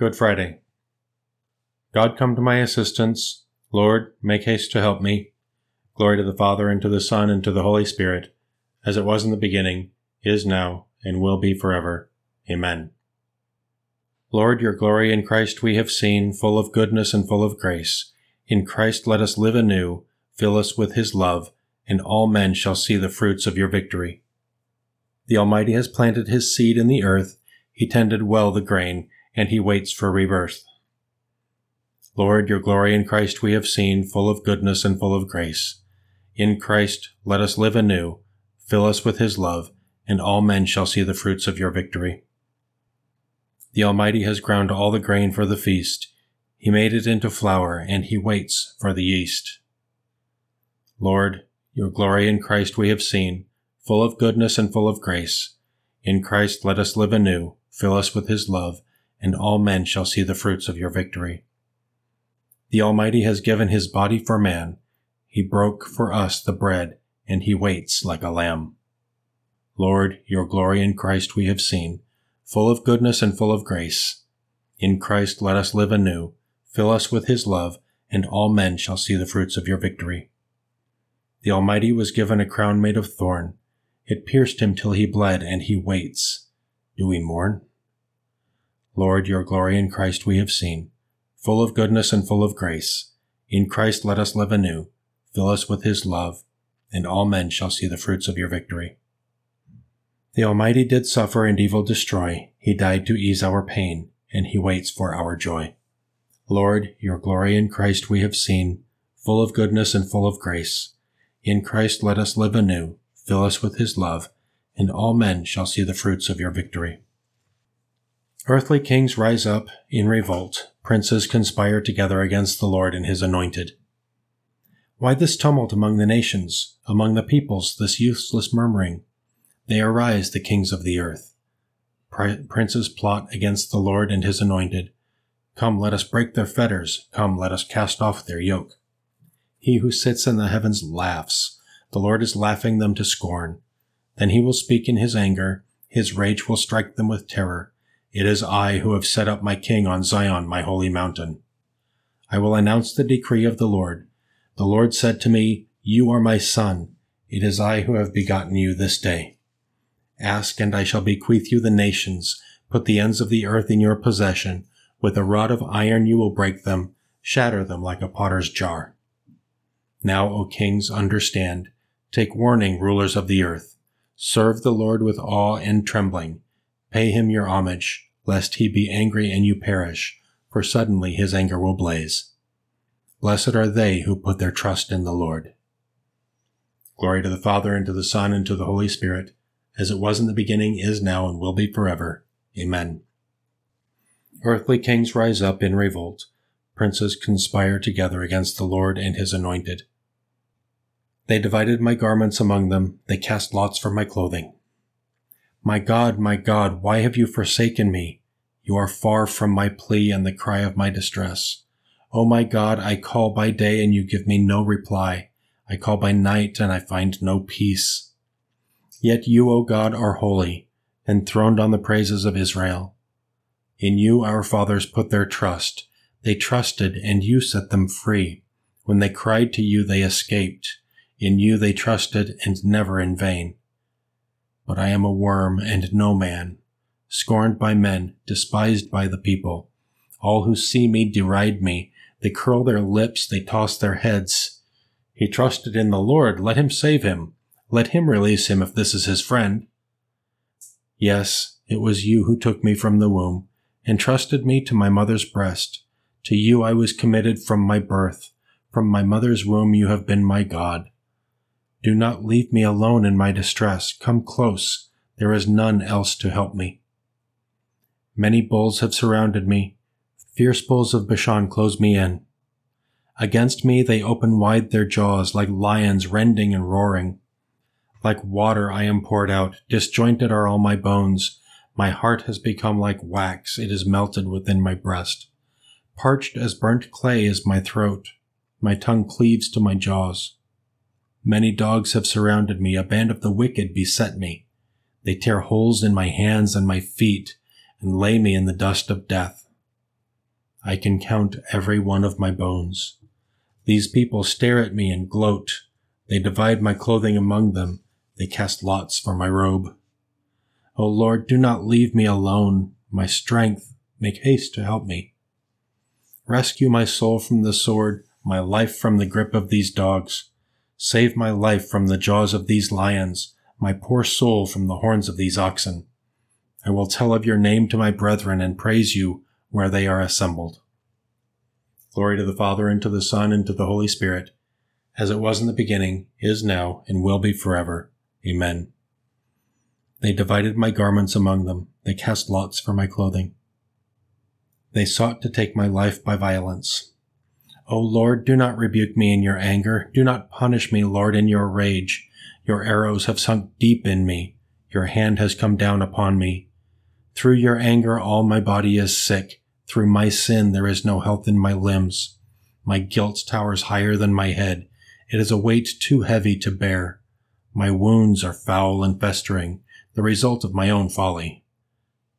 Good Friday. God come to my assistance. Lord, make haste to help me. Glory to the Father, and to the Son, and to the Holy Spirit, as it was in the beginning, is now, and will be forever. Amen. Lord, your glory in Christ we have seen, full of goodness and full of grace. In Christ let us live anew, fill us with his love, and all men shall see the fruits of your victory. The Almighty has planted his seed in the earth, he tended well the grain, and he waits for rebirth. Lord, your glory in Christ we have seen, full of goodness and full of grace. In Christ let us live anew, fill us with his love, and all men shall see the fruits of your victory. The Almighty has ground all the grain for the feast. He made it into flour, and he waits for the yeast. Lord, your glory in Christ we have seen, full of goodness and full of grace. In Christ let us live anew, fill us with his love, and all men shall see the fruits of your victory. The Almighty has given his body for man. He broke for us the bread, and he waits like a lamb. Lord, your glory in Christ we have seen, full of goodness and full of grace. In Christ let us live anew, fill us with his love, and all men shall see the fruits of your victory. The Almighty was given a crown made of thorn. It pierced him till he bled, and he waits. Do we mourn? Lord, your glory in Christ we have seen, full of goodness and full of grace. In Christ let us live anew, fill us with his love, and all men shall see the fruits of your victory. The Almighty did suffer and evil destroy. He died to ease our pain, and he waits for our joy. Lord, your glory in Christ we have seen, full of goodness and full of grace. In Christ let us live anew, fill us with his love, and all men shall see the fruits of your victory. Earthly kings rise up in revolt, princes conspire together against the Lord and his anointed. Why this tumult among the nations, among the peoples, this useless murmuring? They arise, the kings of the earth. Princes plot against the Lord and his anointed. Come, let us break their fetters. Come, let us cast off their yoke. He who sits in the heavens laughs. The Lord is laughing them to scorn. Then he will speak in his anger. His rage will strike them with terror. It is I who have set up my king on Zion, my holy mountain. I will announce the decree of the Lord. The Lord said to me, You are my son. It is I who have begotten you this day. Ask, and I shall bequeath you the nations. Put the ends of the earth in your possession. With a rod of iron you will break them, shatter them like a potter's jar. Now, O kings, understand. Take warning, rulers of the earth. Serve the Lord with awe and trembling. Pay him your homage, lest he be angry and you perish, for suddenly his anger will blaze. Blessed are they who put their trust in the Lord. Glory to the Father, and to the Son, and to the Holy Spirit, as it was in the beginning, is now, and will be forever. Amen. Earthly kings rise up in revolt. Princes conspire together against the Lord and his anointed. They divided my garments among them. They cast lots for my clothing. My God, my God, why have you forsaken me? You are far from my plea and the cry of my distress. O my God, I call by day and you give me no reply. I call by night and I find no peace. Yet you, O God, are holy, enthroned on the praises of Israel. In you our fathers put their trust. They trusted and you set them free. When they cried to you, they escaped. In you they trusted and never in vain but I am a worm and no man, scorned by men, despised by the people. All who see me deride me. They curl their lips, they toss their heads. He trusted in the Lord, let him save him. Let him release him if this is his friend. Yes, it was you who took me from the womb, entrusted me to my mother's breast. To you I was committed from my birth. From my mother's womb you have been my God. Do not leave me alone in my distress. Come close. There is none else to help me. Many bulls have surrounded me. Fierce bulls of Bashan close me in. Against me they open wide their jaws like lions rending and roaring. Like water I am poured out. Disjointed are all my bones. My heart has become like wax. It is melted within my breast. Parched as burnt clay is my throat. My tongue cleaves to my jaws. Many dogs have surrounded me. A band of the wicked beset me. They tear holes in my hands and my feet and lay me in the dust of death. I can count every one of my bones. These people stare at me and gloat. They divide my clothing among them. They cast lots for my robe. O Lord, do not leave me alone. My strength, make haste to help me. Rescue my soul from the sword, my life from the grip of these dogs. Save my life from the jaws of these lions, my poor soul from the horns of these oxen. I will tell of your name to my brethren and praise you where they are assembled. Glory to the Father, and to the Son, and to the Holy Spirit, as it was in the beginning, is now, and will be forever. Amen. They divided my garments among them. They cast lots for my clothing. They sought to take my life by violence. O Lord, do not rebuke me in your anger. Do not punish me, Lord, in your rage. Your arrows have sunk deep in me. Your hand has come down upon me. Through your anger, all my body is sick. Through my sin, there is no health in my limbs. My guilt towers higher than my head. It is a weight too heavy to bear. My wounds are foul and festering, the result of my own folly.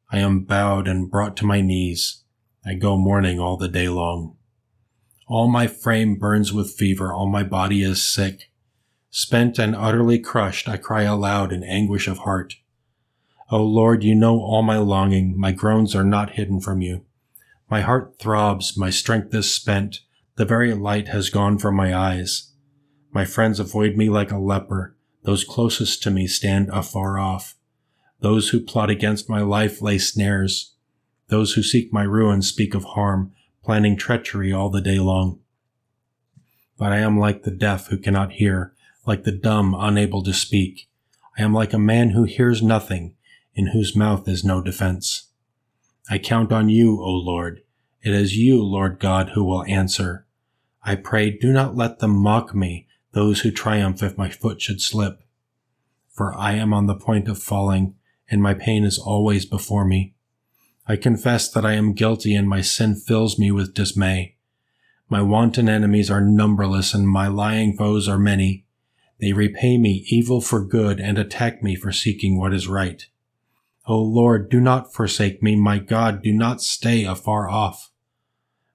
I am bowed and brought to my knees. I go mourning all the day long. All my frame burns with fever, all my body is sick. Spent and utterly crushed, I cry aloud in anguish of heart. O Lord, you know all my longing, my groans are not hidden from you. My heart throbs, my strength is spent, the very light has gone from my eyes. My friends avoid me like a leper, those closest to me stand afar off. Those who plot against my life lay snares. Those who seek my ruin speak of harm, planning treachery all the day long. But I am like the deaf who cannot hear, like the dumb unable to speak. I am like a man who hears nothing, in whose mouth is no defense. I count on you, O Lord. It is you, Lord God, who will answer. I pray, do not let them mock me, those who triumph if my foot should slip. For I am on the point of falling, and my pain is always before me. I confess that I am guilty and my sin fills me with dismay. My wanton enemies are numberless and my lying foes are many. They repay me evil for good and attack me for seeking what is right. O Lord, do not forsake me. My God, do not stay afar off.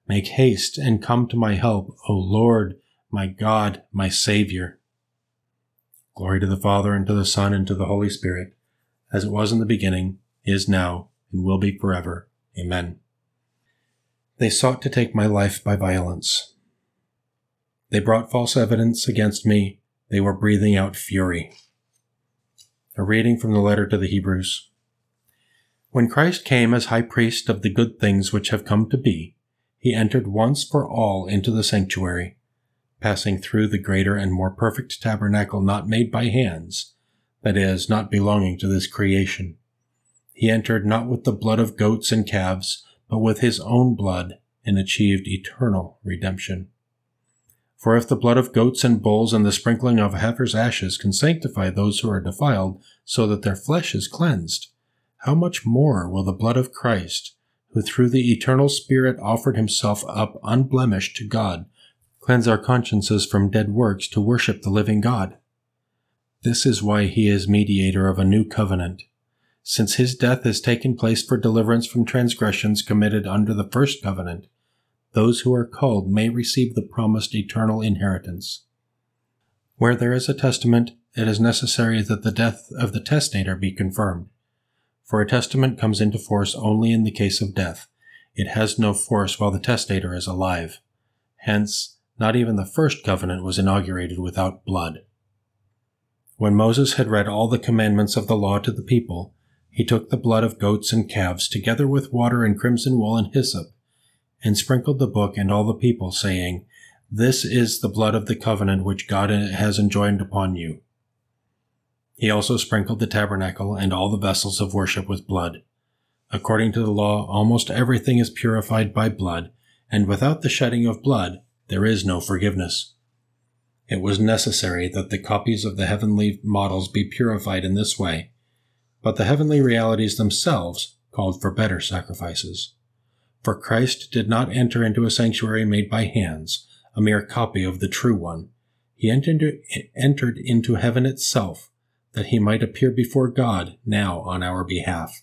Make haste and come to my help, O Lord, my God, my Savior. Glory to the Father, and to the Son, and to the Holy Spirit, as it was in the beginning, is now, and will be forever. Amen. They sought to take my life by violence. They brought false evidence against me. They were breathing out fury. A reading from the letter to the Hebrews. When Christ came as high priest of the good things which have come to be, he entered once for all into the sanctuary, passing through the greater and more perfect tabernacle not made by hands, that is, not belonging to this creation he entered not with the blood of goats and calves, but with his own blood, and achieved eternal redemption. For if the blood of goats and bulls and the sprinkling of heifer's ashes can sanctify those who are defiled, so that their flesh is cleansed, how much more will the blood of Christ, who through the eternal Spirit offered himself up unblemished to God, cleanse our consciences from dead works to worship the living God? This is why he is mediator of a new covenant since his death has taken place for deliverance from transgressions committed under the first covenant, those who are called may receive the promised eternal inheritance. Where there is a testament, it is necessary that the death of the testator be confirmed. For a testament comes into force only in the case of death. It has no force while the testator is alive. Hence, not even the first covenant was inaugurated without blood. When Moses had read all the commandments of the law to the people, he took the blood of goats and calves, together with water and crimson wool and hyssop, and sprinkled the book and all the people, saying, This is the blood of the covenant which God has enjoined upon you. He also sprinkled the tabernacle and all the vessels of worship with blood. According to the law, almost everything is purified by blood, and without the shedding of blood, there is no forgiveness. It was necessary that the copies of the heavenly models be purified in this way but the heavenly realities themselves called for better sacrifices. For Christ did not enter into a sanctuary made by hands, a mere copy of the true one. He entered into heaven itself, that he might appear before God now on our behalf.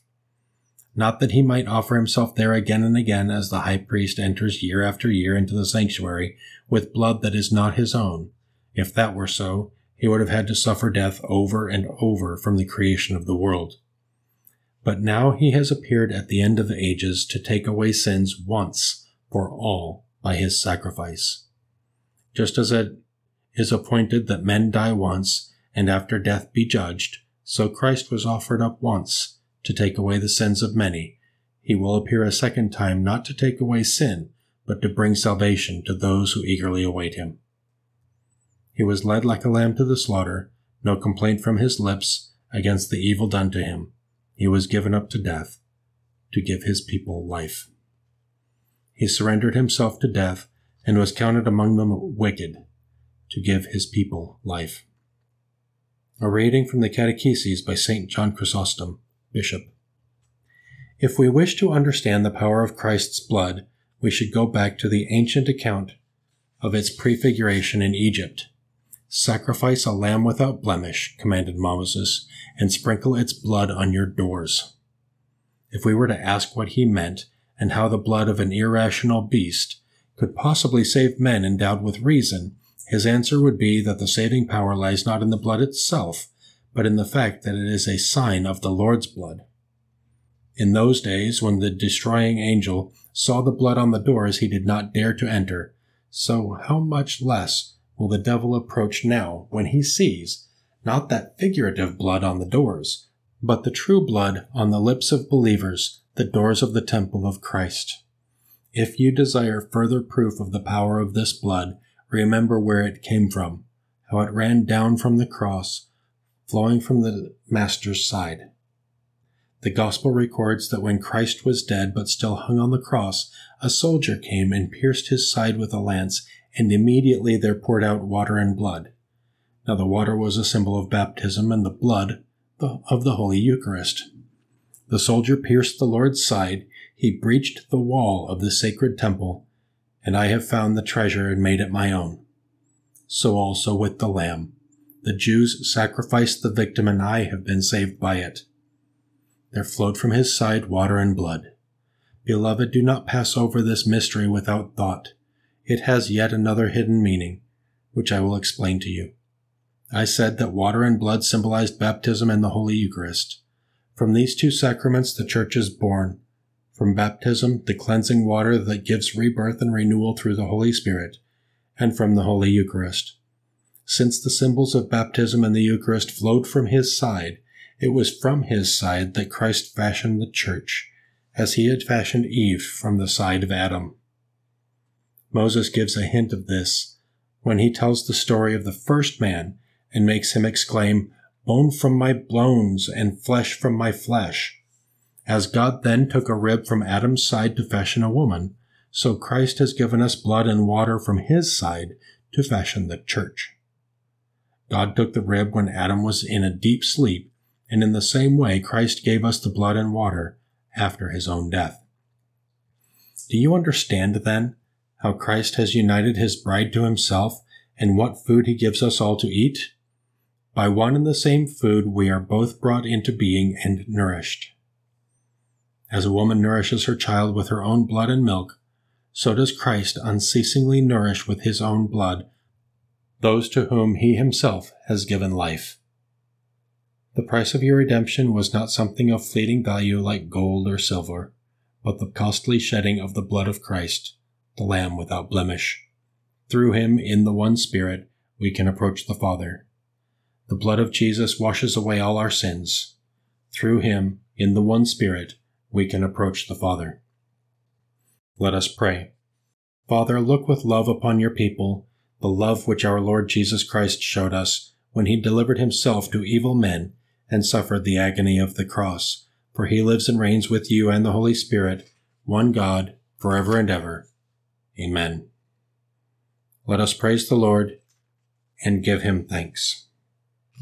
not that he might offer himself there again and again as the high priest enters year after year into the sanctuary with blood that is not his own. If that were so, he would have had to suffer death over and over from the creation of the world. But now he has appeared at the end of the ages to take away sins once for all by his sacrifice. Just as it is appointed that men die once and after death be judged, so Christ was offered up once to take away the sins of many. He will appear a second time not to take away sin, but to bring salvation to those who eagerly await him. He was led like a lamb to the slaughter, no complaint from his lips against the evil done to him. He was given up to death to give his people life. He surrendered himself to death and was counted among them wicked to give his people life. A reading from the Catechesis by St. John Chrysostom, Bishop. If we wish to understand the power of Christ's blood, we should go back to the ancient account of its prefiguration in Egypt. Sacrifice a lamb without blemish, commanded Moses, and sprinkle its blood on your doors. If we were to ask what he meant, and how the blood of an irrational beast could possibly save men endowed with reason, his answer would be that the saving power lies not in the blood itself, but in the fact that it is a sign of the Lord's blood. In those days, when the destroying angel saw the blood on the doors, he did not dare to enter. So how much less will the devil approach now when he sees not that figurative blood on the doors, but the true blood on the lips of believers, the doors of the temple of Christ. If you desire further proof of the power of this blood, remember where it came from, how it ran down from the cross, flowing from the Master's side. The Gospel records that when Christ was dead but still hung on the cross, a soldier came and pierced his side with a lance and immediately there poured out water and blood. Now the water was a symbol of baptism, and the blood of the Holy Eucharist. The soldier pierced the Lord's side, he breached the wall of the sacred temple, and I have found the treasure and made it my own. So also with the Lamb. The Jews sacrificed the victim, and I have been saved by it. There flowed from his side water and blood. Beloved, do not pass over this mystery without thought it has yet another hidden meaning, which I will explain to you. I said that water and blood symbolized baptism and the Holy Eucharist. From these two sacraments, the Church is born. From baptism, the cleansing water that gives rebirth and renewal through the Holy Spirit, and from the Holy Eucharist. Since the symbols of baptism and the Eucharist flowed from his side, it was from his side that Christ fashioned the Church, as he had fashioned Eve from the side of Adam. Moses gives a hint of this when he tells the story of the first man and makes him exclaim, Bone from my bones and flesh from my flesh. As God then took a rib from Adam's side to fashion a woman, so Christ has given us blood and water from his side to fashion the church. God took the rib when Adam was in a deep sleep, and in the same way Christ gave us the blood and water after his own death. Do you understand then how Christ has united his bride to himself, and what food he gives us all to eat? By one and the same food we are both brought into being and nourished. As a woman nourishes her child with her own blood and milk, so does Christ unceasingly nourish with his own blood those to whom he himself has given life. The price of your redemption was not something of fleeting value like gold or silver, but the costly shedding of the blood of Christ the Lamb without blemish. Through him, in the one Spirit, we can approach the Father. The blood of Jesus washes away all our sins. Through him, in the one Spirit, we can approach the Father. Let us pray. Father, look with love upon your people, the love which our Lord Jesus Christ showed us when he delivered himself to evil men and suffered the agony of the cross. For he lives and reigns with you and the Holy Spirit, one God, forever and ever. Amen. Let us praise the Lord and give him thanks.